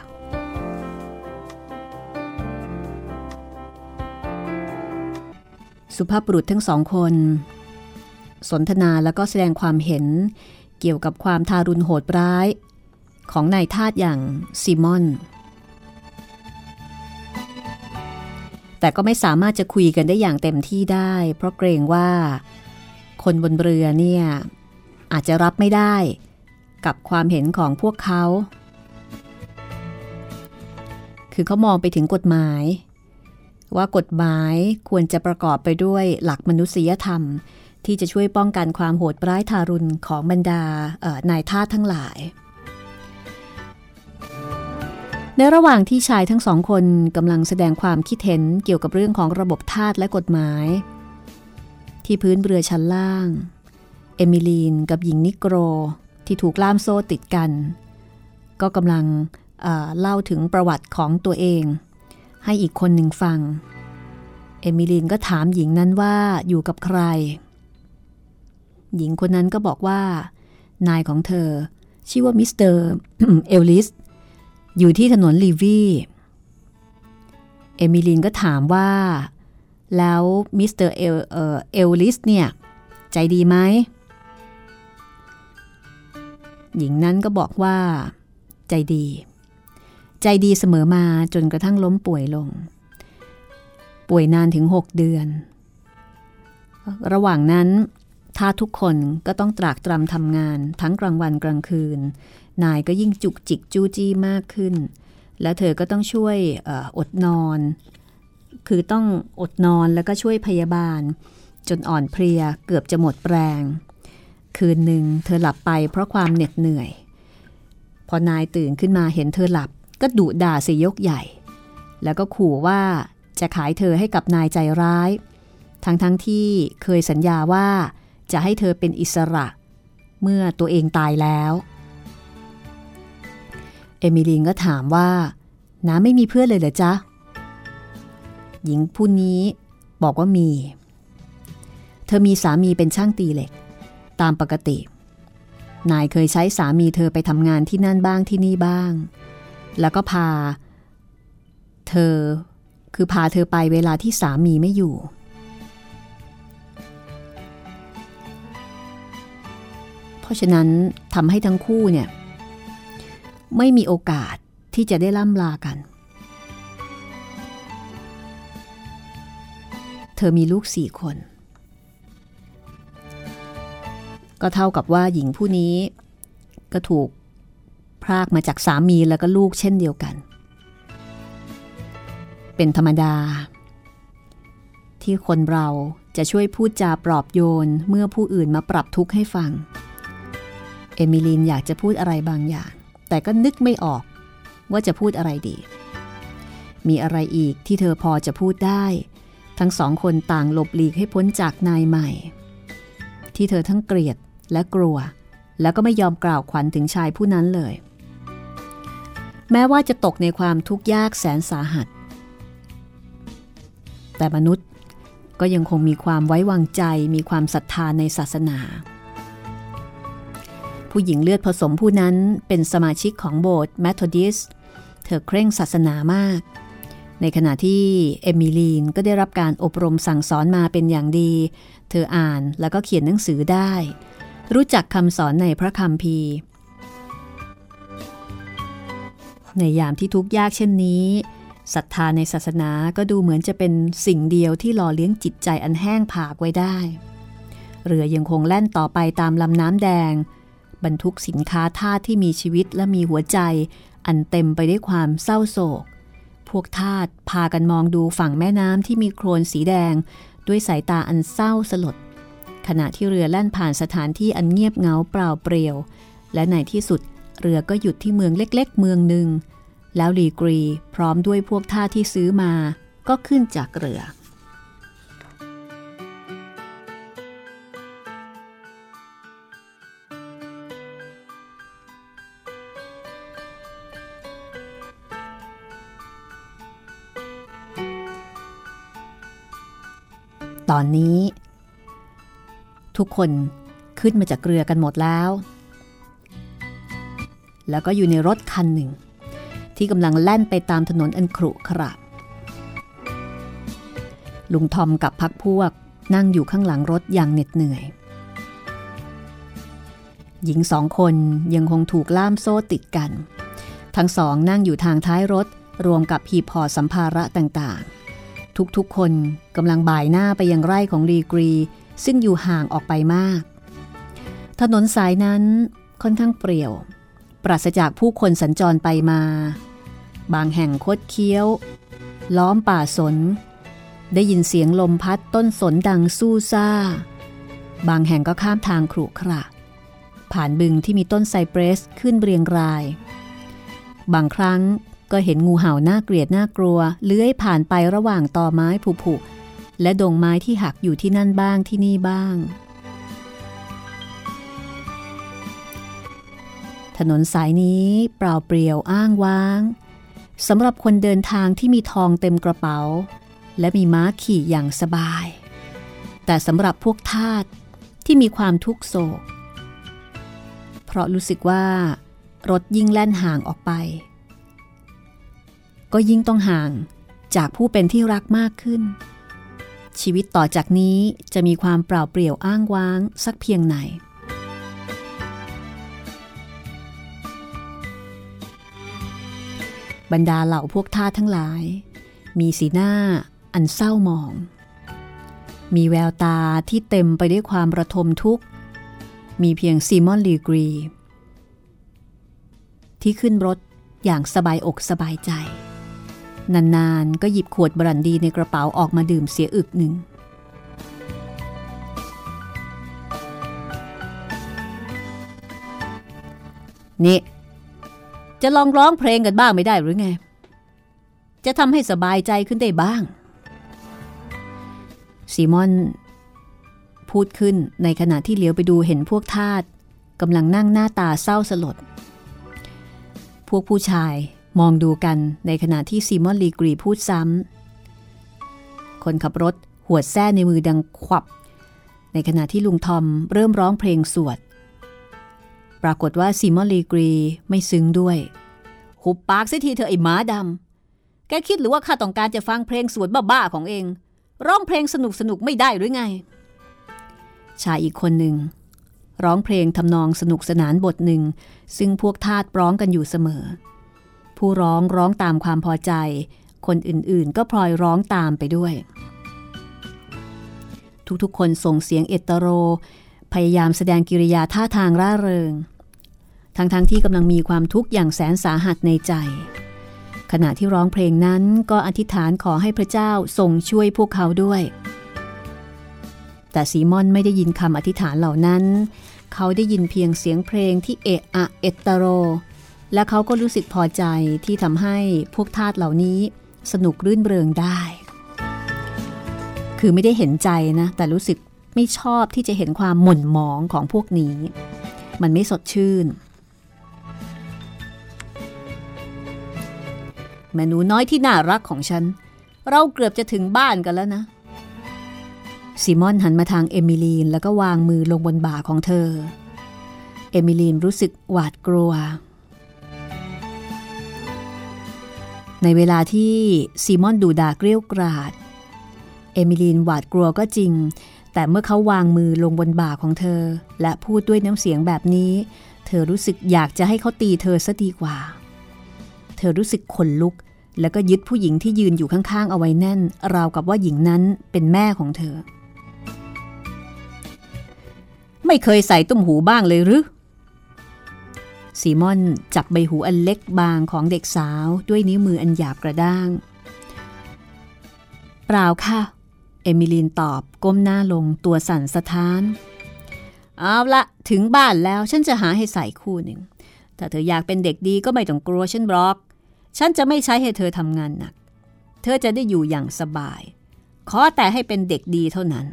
สุภาพบุรุษทั้งสองคน สนทนาแล้วก็แสดงความเห็นเกี่ยวกับความทารุณโหดร้าย ของนายทาสอย่างซีมอน แต่ก็ไม่สามารถจะคุยกันได้อย่างเต็มที่ได้ เพราะเกรงว่า คนบนเรือเนี่ย อาจจะรับไม่ได้กับความเห็นของพวกเขา คือเขามองไปถึงกฎหมาย ว่ากฎหมายควรจะประกอบไปด้วยหลักมนุษยธรรม ที่จะช่วยป้องกันความโหดร้ายทารุณของบรรดานายท่าทั้งหลาย ในระหว่างที่ชายทั้งสองคนกำลังแสดงความคิดเห็นเกี่ยวกับเรื่องของระบบทาสและกฎหมาย ที่พื้นเรือชั้นล่าง เอมิลีนกับหญิงนิโกรที่ถูกล่ามโซ่ติดกัน ก็กำลังเล่าถึงประวัติของตัวเอง ให้อีกคนหนึ่งฟัง เอมิลีนก็ถามหญิงนั้นว่าอยู่กับใคร หญิงคนนั้นก็บอกว่า นายของเธอ ชื่อว่ามิสเตอร์เอลลิสอยู่ที่ถนนลีวีเอมิลีนก็ถามว่า แล้วมิสเตอร์เอลเอลลิสเนี่ยใจดีไหมหญิงนั้นก็บอกว่า ใจดี ใจดีเสมอมาจนกระทั่งล้มป่วยลง ป่วยนานถึง 6 เดือน ระหว่างนั้นถ้าทุกคนก็ต้องตรากตรำทำงานทั้งกลางวันกลางคืน นายก็ยิ่งจุกจิกจู้จี้มากขึ้น แล้วเธอก็ต้องช่วยออดนอน คือต้องอดนอนแล้วก็ช่วยพยาบาล จนอ่อนเพลียเกือบจะหมดแรง คืนหนึ่งเธอหลับไปเพราะความเหน็ดเหนื่อย พอนายตื่นขึ้นมาเห็นเธอหลับก็ดุด่าสียกใหญ่ แล้วก็ขู่ว่าจะขายเธอให้กับนายใจร้าย ทั้งทั้งที่เคยสัญญาว่าจะให้เธอเป็นอิสระ เมื่อตัวเองตายแล้ว เอมิลีนก็ถามว่าน้าไม่มีเพื่อนเลยเหรอจ๊ะ หญิงผู้นี้บอกว่ามี เธอมีสามีเป็นช่างตีเหล็ก ตามปกติ นายเคยใช้สามีเธอไปทำงานที่นั่นบ้างที่นี่บ้าง แล้วก็พา เธอคือพาเธอไปเวลาที่สามีไม่อยู่ เพราะฉะนั้นทำให้ทั้งคู่เนี่ย ไม่มีโอกาสที่จะได้ล่ำลากันเธอมีลูกสี่คน ก็เท่ากับว่าหญิงผู้นี้ก็ถูกพรากมาจากสามีแล้วก็ลูกเช่นเดียวกัน เป็นธรรมดา ที่คนเราจะช่วยพูดจาปลอบโยนเมื่อผู้อื่นมาปรับทุกข์ให้ฟัง เอมิลีนอยากจะพูดอะไรบางอย่าง แต่ก็นึกไม่ออกว่าจะพูดอะไรดี มีอะไรอีกที่เธอพอจะพูดได้ ทั้งสองคนต่างหลบหลีกให้พ้นจากนายใหม่ ที่เธอทั้งเกลียดและกลัว แล้วก็ไม่ยอมกล่าวขวัญถึงชายผู้นั้นเลย แม้ว่าจะตกในความทุกข์ยากแสนสาหัส แต่มนุษย์ก็ยังคงมีความไว้วางใจมีความศรัทธาในศาสนา ผู้หญิงเลือดผสมผู้นั้นเป็นสมาชิกของโบสถ์แมทอดิส เธอเคร่งศาสนามาก ในขณะที่เอมิลีนก็ได้รับการอบรมสั่งสอนมาเป็นอย่างดี เธออ่านแล้วก็เขียนหนังสือได้ รู้จักคำสอนในพระคัมภีร์ในยามที่ทุกข์ยากเช่นนี้ศรัทธาในศาสนาก็ดูเหมือนจะเป็นสิ่งเดียวที่หล่อเลี้ยงจิตใจอันแห้งผากไว้ได้ เรือยังคงแล่นต่อไปตามลำน้ำแดง บรรทุกสินค้าทาที่มีชีวิตและมีหัวใจ อันเต็มไปด้วยความเศร้าโศก พวกทาสพากันมองดูฝั่งแม่น้ำที่มีโคลนสีแดง ด้วยสายตาอันเศร้าสลด ขณะที่เรือแล่นผ่านสถานที่อันเงียบเงาเปล่าเปลี่ยว และในที่สุดเรือก็หยุดที่เมืองเล็กๆ เมืองหนึ่ง แล้วลีกรีพร้อมด้วยพวกท่าที่ซื้อมา ก็ขึ้นจากเรือ ตอนนี้ ทุกคนขึ้นมาจากเรือกันหมดแล้ว แล้วก็อยู่ในรถคันหนึ่ง ที่กำลังแล่นไปตามถนนอันครุขระลุงทอมกับพักพวกนั่งอยู่ข้างหลังรถอย่างเหน็ดเหนื่อย หญิงสองคนยังคงถูกล่ามโซ่ติดกัน ทั้งสองนั่งอยู่ทางท้ายรถรวมกับหีบห่อสัมภาระต่างๆ ทุกๆคนกำลังบ่ายหน้าไปยังไร่ของรีกรี ซึ่งอยู่ห่างออกไปมาก ถนนสายนั้นค่อนข้างเปรี่ยว ปราศจากผู้คนสัญจรไปมา บางแห่งคดเคี้ยว ล้อมป่าสน ได้ยินเสียงลมพัดต้นสนดังสู้ซ่า บางแห่งก็ข้ามทางขรุขระผ่านบึงที่มีต้นไซเปรสขึ้นเรียงราย บางครั้ง ก็เห็นงูเห่าน่าเกลียดน่ากลัว เลื้อยผ่านไประหว่างตอไม้ผุๆและดงไม้ที่หักอยู่ที่นั่นบ้างที่นี่บ้าง ถนนสายนี้เปล่าเปลี่ยวอ้างว้างสำหรับคนเดินทางที่มีทองเต็มกระเป๋า และมีม้าขี่อย่างสบาย แต่สำหรับพวกทาสที่มีความทุกโศก เพราะรู้สึกว่ารถยิ่งแล่นห่างออกไป ก็ยิ่งต้องห่างจากผู้เป็นที่รักมากขึ้น ชีวิตต่อจากนี้จะมีความเปล่าเปลี่ยวอ้างว้างสักเพียงไหน บรรดาเหล่าพวกท่าทั้งหลาย มีสีหน้าอันเศร้าหมอง มีแววตาที่เต็มไปด้วยความระทมทุกข์ มีเพียงซีมอนลีกรี ที่ขึ้นรถอย่างสบายอกสบายใจ นานๆ ก็หยิบขวดบรันดีในกระเป๋าออกมาดื่มเสียอึกหนึ่ง นี่ จะลองร้องเพลงกันบ้างไม่ได้หรือไง จะทำให้สบายใจขึ้นได้บ้าง ซีมอน พูดขึ้นในขณะที่เลี้ยวไปดูเห็นพวกทาสกำลังนั่งหน้าตาเศร้าสลด พวกผู้ชาย มองดูกันในขณะที่ซีมอนลีกรีพูดซ้ำ คนขับรถหัวดแส้ในมือดังขวับ ในขณะที่ลุงทอมเริ่มร้องเพลงสวด ปรากฏว่าซีมอนลีกรีไม่ซึ้งด้วย หุบปากสียทีเธอไอ้หมาดำ แกคิดหรือว่าข้าต้องการจะฟังเพลงสวดบ้าๆของเอง ร้องเพลงสนุกสนุกไม่ได้หรือไง ชายอีกคนหนึ่งร้องเพลงทำนองสนุกสนานบทหนึ่ง ซึ่งพวกทาสร้องกันอยู่เสมอ ผู้ร้องร้องตามความพอใจ คนอื่นๆ ก็พลอยร้องตามไปด้วย ทุกๆ คนส่งเสียงเอตโร พยายามแสดงกิริยาท่าทางร่าเริง ทั้งๆทที่กำลังมีความทุกข์อย่างแสนสาหัสในใจ ขณะที่ร้องเพลงนั้นก็อธิษฐานขอให้พระเจ้าทรงช่วยพวกเขาด้วย แต่ซีมอนไม่ได้ยินคำอธิษฐานเหล่านั้น เขาได้ยินเพียงเสียงเพลงที่เอะอะเอตโร และเขาก็รู้สึกพอใจที่ทำให้พวกทาสเหล่านี้สนุกรื่นเริงได้ คือไม่ได้เห็นใจนะ แต่รู้สึกไม่ชอบที่จะเห็นความหม่นหมองของพวกนี้ มันไม่สดชื่น แม่หนูน้อยที่น่ารักของฉัน เราเกือบจะถึงบ้านกันแล้วนะซิมอนหันมาทางเอมิลีนแล้วก็วางมือลงบนบ่าของเธอ เอมิลีนรู้สึกหวาดกลัว ในเวลาที่ซีมอนดูดาเกลี้ยวกราด เอมิลีนหวาดกลัวก็จริง แต่เมื่อเขาวางมือลงบนบ่าของเธอ และพูดด้วยน้ำเสียงแบบนี้ เธอรู้สึกอยากจะให้เขาตีเธอซะดีกว่า เธอรู้สึกขนลุก แล้วก็ยึดผู้หญิงที่ยืนอยู่ข้างๆ เอาไว้แน่น ราวกับว่าหญิงนั้นเป็นแม่ของเธอ ไม่เคยใส่ตุ้มหูบ้างเลยหรือ ซีมอนจับใบหูอันเล็กบางของเด็กสาวด้วยนิ้วมืออันหยาบกระด้าง เปล่าค่ะ เอมิลีนตอบก้มหน้าลงตัวสั่นสะท้าน เอาละถึงบ้านแล้วฉันจะหาให้ใส่คู่หนึ่ง ถ้าเธออยากเป็นเด็กดีก็ไม่ต้องกลัวฉันบล็อก ฉันจะไม่ใช้ให้เธอทำงานหนัก เธอจะได้อยู่อย่างสบาย ขอแต่ให้เป็นเด็กดีเท่านั้น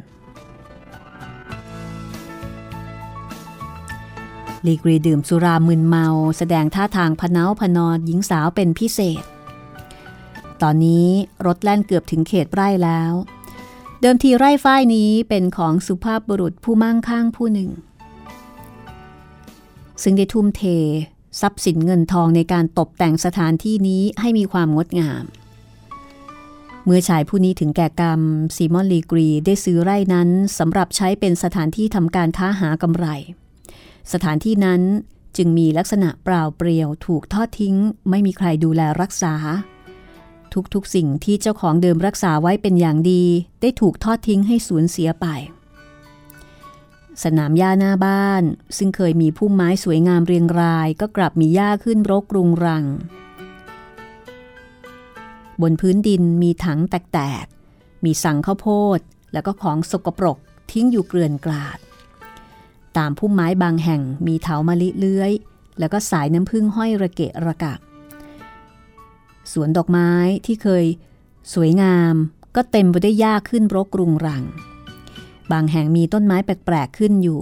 ลีกรีดื่มสุรามึนเมา แสดงท่าทางพเนาพนอหญิงสาวเป็นพิเศษ ตอนนี้รถแล่นเกือบถึงเขตไร่แล้ว เดิมทีไร่ฝ้ายนี้เป็นของสุภาพบุรุษผู้มั่งคั่งผู้หนึ่ง ซึ่งได้ทุ่มเท ทรัพย์สินเงินทองในการตกแต่งสถานที่นี้ให้มีความงดงาม เมื่อชายผู้นี้ถึงแก่กรรมซีมอนลีกรีได้ซื้อไร่นั้นสำหรับใช้เป็นสถานที่ทำการค้าหากำไร สถานที่นั้นจึงมีลักษณะเปล่าเปลี่ยวถูกทอดทิ้ง ไม่มีใครดูแลรักษา ทุกๆสิ่งที่เจ้าของเดิมรักษาไว้เป็นอย่างดี ได้ถูกทอดทิ้งให้สูญเสียไป สนามหญ้าหน้าบ้าน ซึ่งเคยมีพุ่มไม้สวยงามเรียงราย ก็กลับมีหญ้าขึ้นรกรุงรัง บนพื้นดินมีถังแตกๆ มีสังข้าวโพดแล้วก็ของสกปรกทิ้งอยู่เกลื่อนกลาด ตามพุ่มไม้บางแห่งมีเถามะลิเลื้อย แล้วก็สายน้ำผึ้งห้อยระเกะระกะสวนดอกไม้ที่เคย สวยงามก็เต็มไปด้วยหญ้าขึ้นรกรุงรัง บางแห่งมีต้นไม้แปลกๆขึ้นอยู่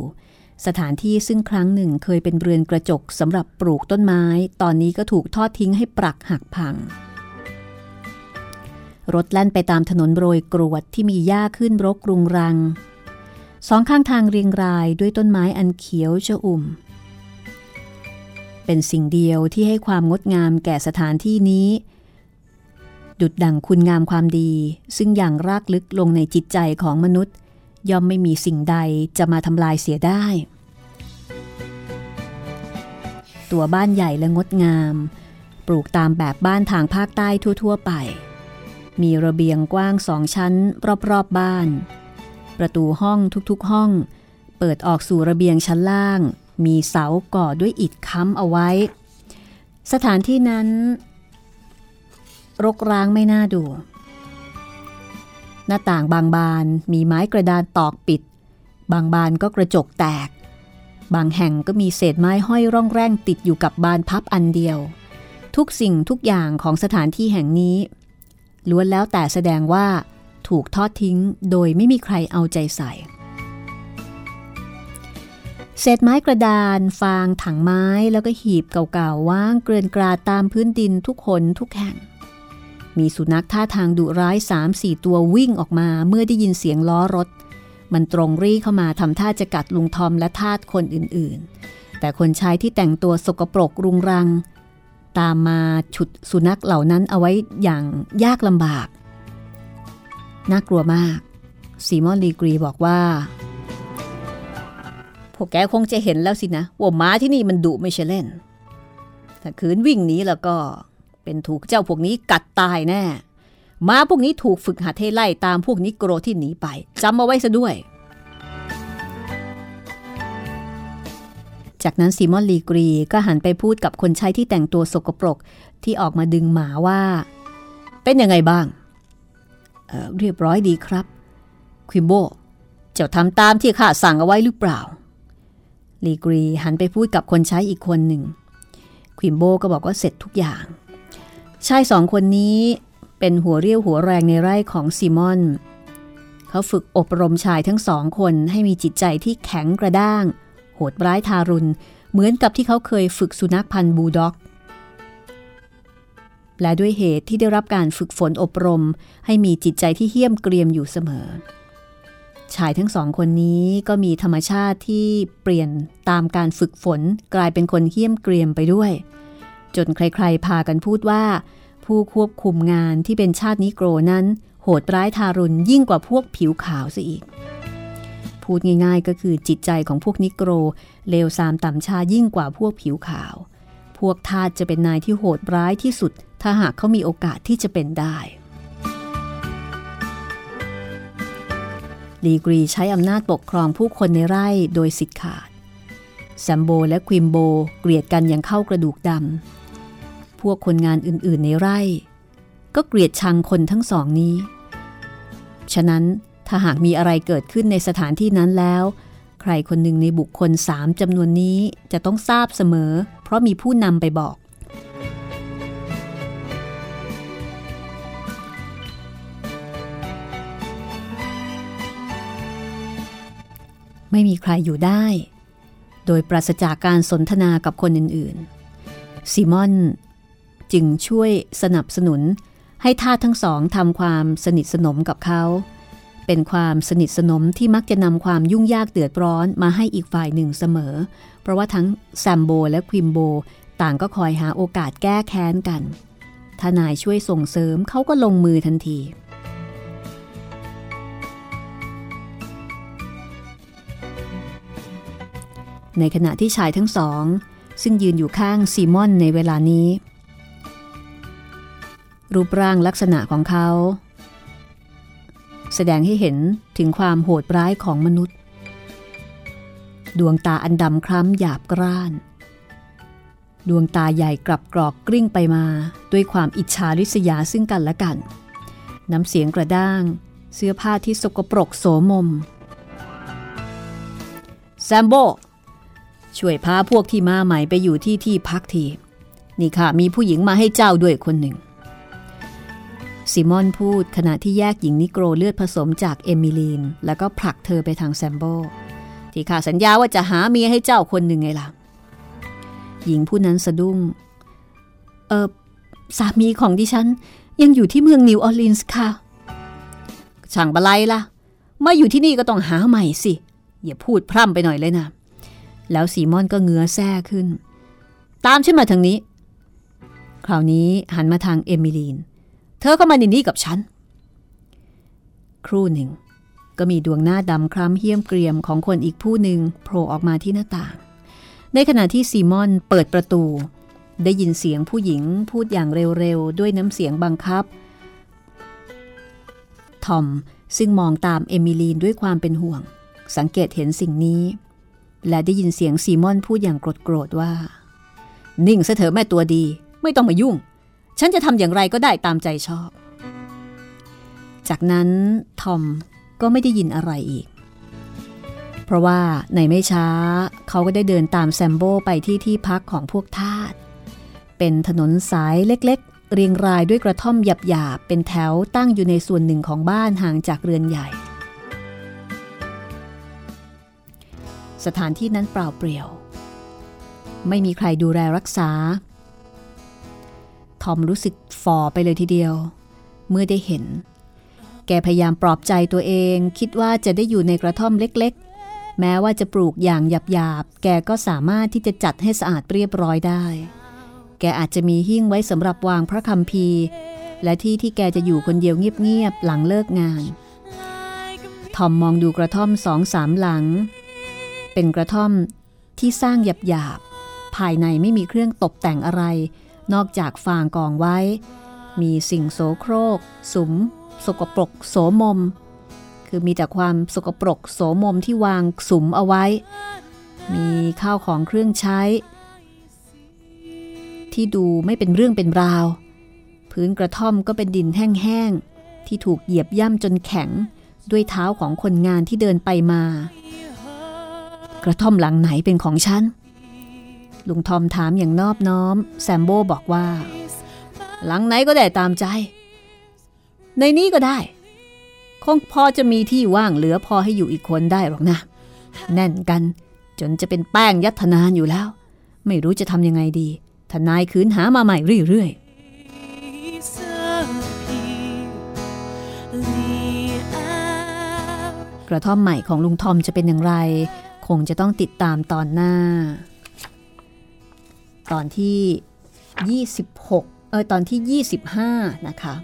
สถานที่ซึ่งครั้งหนึ่งเคยเป็นเรือนกระจกสำหรับปลูกต้นไม้ ตอนนี้ก็ถูกทอดทิ้งให้ปรักหักพัง รถแล่นไปตามถนนโรยกรวดที่มีหญ้าขึ้นรกรุงรัง สองข้างทางเรียงรายด้วยต้นไม้อันเขียวชอุ่ม เป็นสิ่งเดียวที่ให้ความงดงามแก่สถานที่นี้ ดุดดั่งคุณงามความดี ซึ่งอย่างรากลึกลงในจิตใจของมนุษย์ ย่อมไม่มีสิ่งใดจะมาทำลายเสียได้ ตัวบ้านใหญ่และงดงาม ปลูกตามแบบบ้านทางภาคใต้ทั่ว ๆ ไป มีระเบียงกว้างสองชั้นรอบๆบบ้าน ประตูห้องทุกๆห้อง เปิดออกสู่ระเบียงชั้นล่าง มีเสาก่อด้วยอิฐค้ำเอาไว้ สถานที่นั้น รกร้างไม่น่าดู หน้าต่างบางบานมีไม้กระดานตอกปิด บางบานก็กระจกแตก บางแห่งก็มีเศษไม้ห้อยร่องแร่งติดอยู่กับบานพับอันเดียว ทุกสิ่งทุกอย่างของสถานที่แห่งนี้ล้วนแล้วแต่แสดงว่า ถูกทอดทิ้งโดยไม่มีใครเอาใจใส่ เศษไม้กระดานฟางถังไม้แล้วก็หีบเก่าๆว่างเกลื่อนกราดตามพื้นดินทุกคนทุกแห่ง มีสุนัขท่าทางดุร้ายสามสี่ตัววิ่งออกมาเมื่อได้ยินเสียงล้อรถ มันตรงรีเข้ามาทำท่าจะกัดลุงทอมและทาสคนอื่นๆ แต่คนชายที่แต่งตัวสกปรกรุงรังตามมาฉุดสุนัขเหล่านั้นเอาไว้อย่างยากลำบาก น่ากลัวมากซีมอนลีกรีบอกว่าพวกแกคงจะเห็นแล้วสินะ ว่าม้าที่นี่มันดุไม่ใช่เล่น ถ้าคืนวิ่งหนีแล้วก็เป็นถูกเจ้าพวกนี้กัดตายแน่ ม้าพวกนี้ถูกฝึกหัดให้ไล่ตามพวกนิโกรที่หนีไปจำเอาไว้ซะด้วย จากนั้นซีมอนลีกรีก็หันไปพูดกับคนใช้ที่แต่งตัวสกปรกที่ออกมาดึงหมาว่า เป็นยังไงบ้าง เเรียบร้อยดีครับ ควิมโบ เจ้าทำตามที่ข้าสั่งเอาไว้หรือเปล่า ลีกรีหันไปพูดกับคนใช้อีกคนหนึ่ง ควิมโบก็บอกว่าเสร็จทุกอย่าง ชายสองคนนี้เป็นหัวเรี่ยวหัวแรงในไร่ของซีมอน เขาฝึกอบรมชายทั้งสองคนให้มีจิตใจที่แข็งกระด้าง โหดร้ายทารุณ เหมือนกับที่เขาเคยฝึกสุนัขพันธุ์บูลด็อก และด้วยเหตุที่ได้รับการฝึกฝนอบรม ให้มีจิตใจที่เหี้ยมเกรียมอยู่เสมอ ชายทั้งสองคนนี้ก็มีธรรมชาติที่เปลี่ยนตามการฝึกฝนกลายเป็นคนเหี้ยมเกรียมไปด้วย จนใครๆ พากันพูดว่า ผู้ควบคุมงานที่เป็นชาตินิโกรนั้น โหดร้ายทารุณยิ่งกว่าพวกผิวขาวซะอีก พูดง่ายๆ ก็คือจิตใจของพวกนิโกรเลวซามต่ำชายิ่งกว่าพวกผิวขาว พวกทาสจะเป็นนายที่โหดร้ายที่สุด ถ้าหากเขามีโอกาสที่จะเป็นได้ลีกรีใช้อำนาจปกครองผู้คนในไร่โดยสิทธิ์ขาดแซมโบและควิมโบเกลียดกันอย่างเข้ากระดูกดำ พวกคนงานอื่นๆในไร่ ก็เกลียดชังคนทั้งสองนี้ ฉะนั้นถ้าหากมีอะไรเกิดขึ้นในสถานที่นั้นแล้ว ใครคนหนึ่งในบุคคลสามจำนวนนี้จะต้องทราบเสมอ เพราะมีผู้นำไปบอก ไม่มีใครอยู่ได้ โดยปราศจากการสนทนากับคนอื่นๆซิมอนจึงช่วยสนับสนุนให้ท่าทั้งสองทำความสนิทสนมกับเขา เป็นความสนิทสนมที่มักจะนำความยุ่งยากเดือดร้อนมาให้อีกฝ่ายหนึ่งเสมอ เพราะว่าทั้งแซมโบและควิมโบ ต่างก็คอยหาโอกาสแก้แค้นกันถ้านายช่วยส่งเสริมเขาก็ลงมือทันที ในขณะที่ชายทั้งสอง ซึ่งยืนอยู่ข้างซีมอนในเวลานี้ รูปร่างลักษณะของเขา แสดงให้เห็นถึงความโหดร้ายของมนุษย์ ดวงตาอันดำคล้ำหยาบกร้าน ดวงตาใหญ่กลับกรอกกลิ้งไปมาด้วยความอิจฉาริษยาซึ่งกันและกัน น้ำเสียงกระด้าง เสื้อผ้าที่สกปรกโสมมแซมโบช่วยพาพวกที่มาใหม่ไปอยู่ที่ที่พักทีนี่ค่ะมีผู้หญิงมาให้เจ้าด้วยคนหนึ่ง ซิมอนพูดขณะที่แยกหญิงนิโกรเลือดผสมจากเอมิลีน แล้วก็ผลักเธอไปทางแซมโบที่ข้าสัญญาว่าจะหาเมียให้เจ้าคนหนึ่งไงล่ะ หญิงผู้นั้นสะดุ้ง เออสามีของดิฉัน ยังอยู่ที่เมืองนิวออร์ลีนส์ค่ะ ช่างบะไลล่ะ มาอยู่ที่นี่ก็ต้องหาใหม่สิ อย่าพูดพร่ำไปหน่อยเลยนะ แล้วซีมอนก็เงื้อแซ่ขึ้น ตามฉันมาทางนี้ คราวนี้หันมาทางเอมิลีน เธอก็มาในนี้กับฉัน ครู่หนึ่ง ก็มีดวงหน้าดำคล้ำเหี้ยมเกรียมของคนอีกผู้หนึ่งโผล่ออกมาที่หน้าต่าง ในขณะที่ซีมอนเปิดประตู ได้ยินเสียงผู้หญิงพูดอย่างเร็วๆ ด้วยน้ำเสียงบังคับ ทอมซึ่งมองตามเอมิลีนด้วยความเป็นห่วง สังเกตเห็นสิ่งนี้ และได้ยินเสียงซีมอนพูดอย่างโกรธๆว่า นิ่งซะเถอะแม่ตัวดี ไม่ต้องมายุ่ง ฉันจะทำอย่างไรก็ได้ตามใจชอบ จากนั้นทอมก็ไม่ได้ยินอะไรอีก เพราะว่าในไม่ช้าเขาก็ได้เดินตามแซมโบไปที่ที่พักของพวกทาส เป็นถนนสายเล็กๆ เรียงรายด้วยกระท่อมหยาบๆ เป็นแถวตั้งอยู่ในส่วนหนึ่งของบ้านห่างจากเรือนใหญ่ สถานที่นั้นเปล่าเปลี่ยว ไม่มีใครดูแลรักษา ทอมรู้สึกฝ่อไปเลยทีเดียว เมื่อได้เห็น แกพยายามปลอบใจตัวเอง คิดว่าจะได้อยู่ในกระท่อมเล็กๆ แม้ว่าจะปลูกอย่างหยาบๆ แกก็สามารถที่จะจัดให้สะอาดเรียบร้อยได้ แกอาจจะมีหิ้งไว้สำหรับวางพระคัมภีร์ และที่ที่แกจะอยู่คนเดียวเงียบๆ หลังเลิกงาน ทอมมองดูกระท่อมสองสามหลัง เป็นกระท่อมที่สร้างหยาบๆ ภายในไม่มีเครื่องตกแต่งอะไร นอกจากฟางกองไว้ มีสิ่งโสโครกสุม สกปรกโสมม คือมีแต่ความสกปรกโสมมที่วางสุมเอาไว้ มีข้าวของเครื่องใช้ ที่ดูไม่เป็นเรื่องเป็นราว พื้นกระท่อมก็เป็นดินแห้งๆ ที่ถูกเหยียบย่ำจนแข็งด้วยเท้าของคนงานที่เดินไปมา กระท่อมหลังไหนเป็นของฉัน ลุงทอมถามอย่างนอบน้อม แซมโบบอกว่า หลังไหนก็ได้ตามใจ ในนี้ก็ได้ คงพอจะมีที่ว่างเหลือพอให้อยู่อีกคนได้หรอกนะ แน่นกัน จนจะเป็นแป้งยัดธนานอยู่แล้ว ไม่รู้จะทำยังไงดี ทนายคืนหามาใหม่เรื่อยๆกระท่อมใหม่ของลุงทอมจะเป็นอย่างไร คงจะต้องติดตามตอนหน้า ตอนที่ 26 เออตอนที่ 25 นะคะ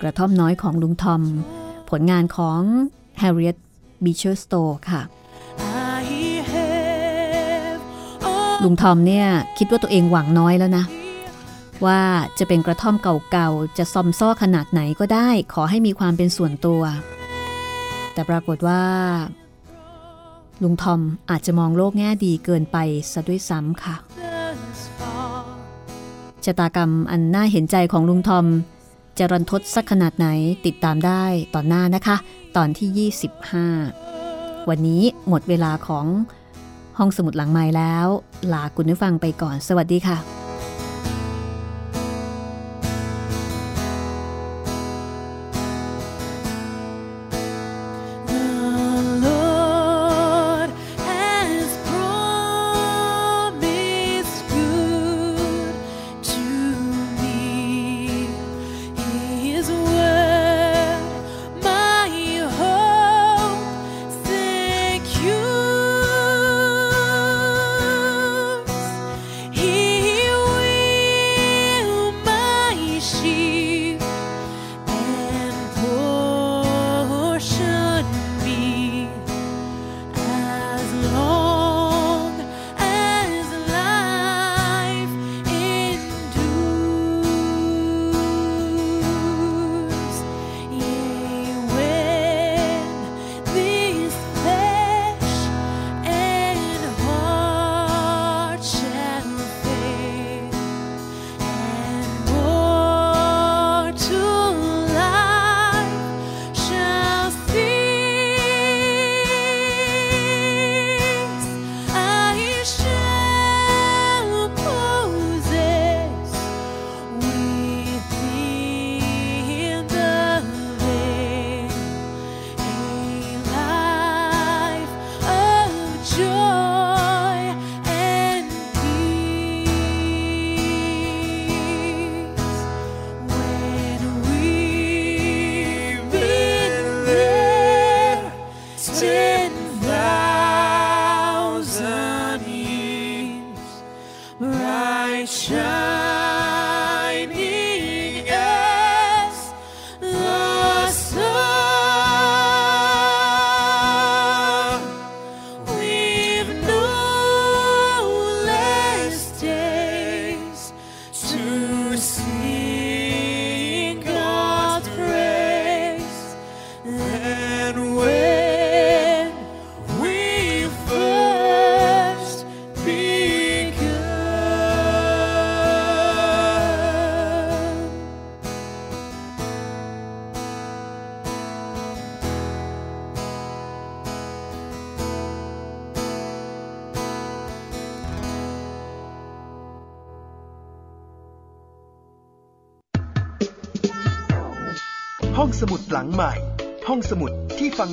กระท่อมน้อยของลุงทอม ผลงานของ Harriet Beecher Stowe ค่ะ ลุงทอมเนี่ย คิดว่าตัวเองหวังน้อยแล้วนะ ว่าจะเป็นกระท่อมเก่าๆ จะซอมซ้อขนาดไหนก็ได้ ขอให้มีความเป็นส่วนตัว แต่ปรากฏว่า ลุงทอมอาจจะมองโลกแง่ดีเกินไปซะด้วยซ้ำค่ะชะตากรรมอันน่าเห็นใจของลุงทอม จะรันทดสักขนาดไหนติดตามได้ตอนหน้านะคะ ตอนที่ 25 วันนี้หมดเวลาของห้องสมุดหลังไม้แล้ว ลาคุณผู้ฟังไปก่อน สวัสดีค่ะ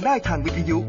ได้ทางวิทยุ